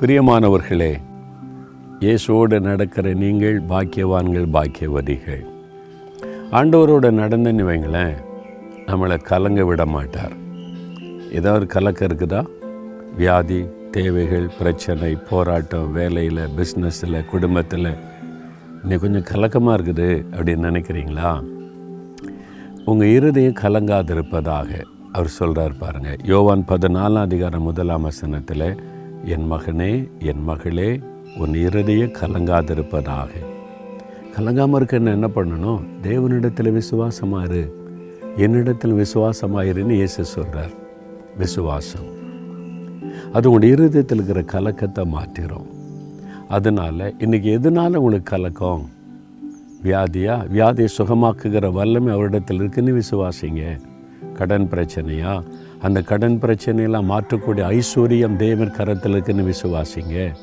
பிரியமானவர்களே இயேசுவோடு நடக்கிற நீங்கள் பாக்கியவான்கள் பாக்கியவதிகள். ஆண்டவரோடு நடந்துன்னு வைங்களேன் நம்மளை கலங்க விட மாட்டார். ஏதாவது கலக்கம் இருக்குதா? வியாதி தேவைகள் பிரச்சனை போராட்டம் வேலையில் பிஸ்னஸில் குடும்பத்தில். இன்னைக்கு கொஞ்சம் கலக்கமாக இருக்குது அப்படின்னு நினைக்கிறீங்களா? உங்கள் இருதயம் கலங்காதிருப்பதாக அவர் சொல்கிறார் பாருங்கள் யோவான் பதினாலாம் அதிகாரம் முதலாம் வசனத்தில் என் மகனே என் மகளே உன் இருதய கலங்காதிருப்பதாக. கலங்காமல் இருக்க என்ன பண்ணணும்? தேவனிடத்தில் விசுவாசமாக இரு என்னிடத்தில் விசுவாசமாக இருன்னு இயேசு சொல்கிறார் விசுவாசம். அது உங்களுடைய இருதயத்தில் இருக்கிற கலக்கத்தை மாற்றிடும் அதனால் இன்றைக்கி எதனால உங்களுக்கு கலக்கம்? வியாதியாக வியாதியை சுகமாக்குகிற வல்லமை அவரிடத்தில் இருக்குன்னு விசுவாசிங்க. கடன் பிரச்சனையா? அந்த கடன் பிரச்சனையெல்லாம் மாற்றக்கூடிய ஐஸ்வர்யம் தேவன் கரத்தில் இருக்குன்னு விசுவாசிங்க.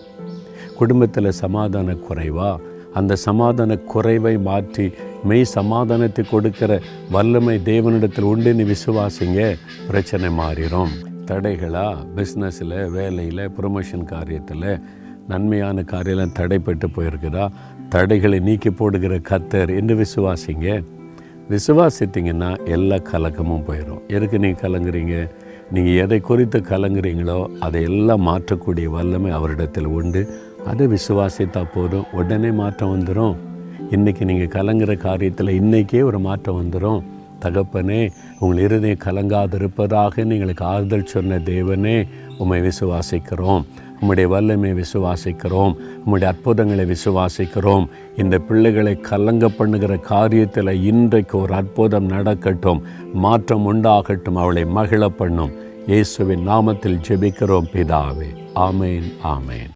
குடும்பத்தில் சமாதான குறைவா? அந்த சமாதான குறைவை மாற்றி மெய் சமாதானத்தை கொடுக்கிற வல்லமை தேவனிடத்தில் உண்டுன்னு விசுவாசிங்க. பிரச்சனை மாறிடும் தடைகளாக பிஸ்னஸில் வேலையில் ப்ரொமோஷன் காரியத்தில் நன்மையான காரியெல்லாம் தடைப்பட்டு போயிருக்குதா? தடைகளை நீக்கி போடுகிற கத்தர் என்று விசுவாசிங்க. விசுவாசித்தீங்கன்னா எல்லா கலக்கமும் போயிடும். எதுக்கு நீங்கள் கலங்குறீங்க? நீங்கள் எதை குறித்து கலங்குறீங்களோ அதை எல்லாம் மாற்றக்கூடிய வல்லமை அவரிடத்தில் உண்டு. அதை விசுவாசித்தா போதும் உடனே மாற்றம் வந்துடும் இன்றைக்கி நீங்கள் கலங்குற காரியத்தில் இன்றைக்கே ஒரு மாற்றம் வந்துடும் தகப்பனே உங்கள் இருதயம் கலங்காதிருப்பதாக எங்களுக்கு ஆறுதல் சொன்ன தேவனே உம்மை விசுவாசிக்கிறோம். உம்முடைய வல்லமை விசுவாசிக்கிறோம். உம்முடைய அற்புதங்களை விசுவாசிக்கிறோம். இந்த பிள்ளைகளை கலங்க பண்ணுகிற காரியத்தில் இன்றைக்கு ஒரு அற்புதம் நடக்கட்டும். மாற்றம் உண்டாகட்டும். அவளை மகிழ பண்ணும். இயேசுவின் நாமத்தில் ஜெபிக்கிறோம் பிதாவே. ஆமேன் ஆமேன்.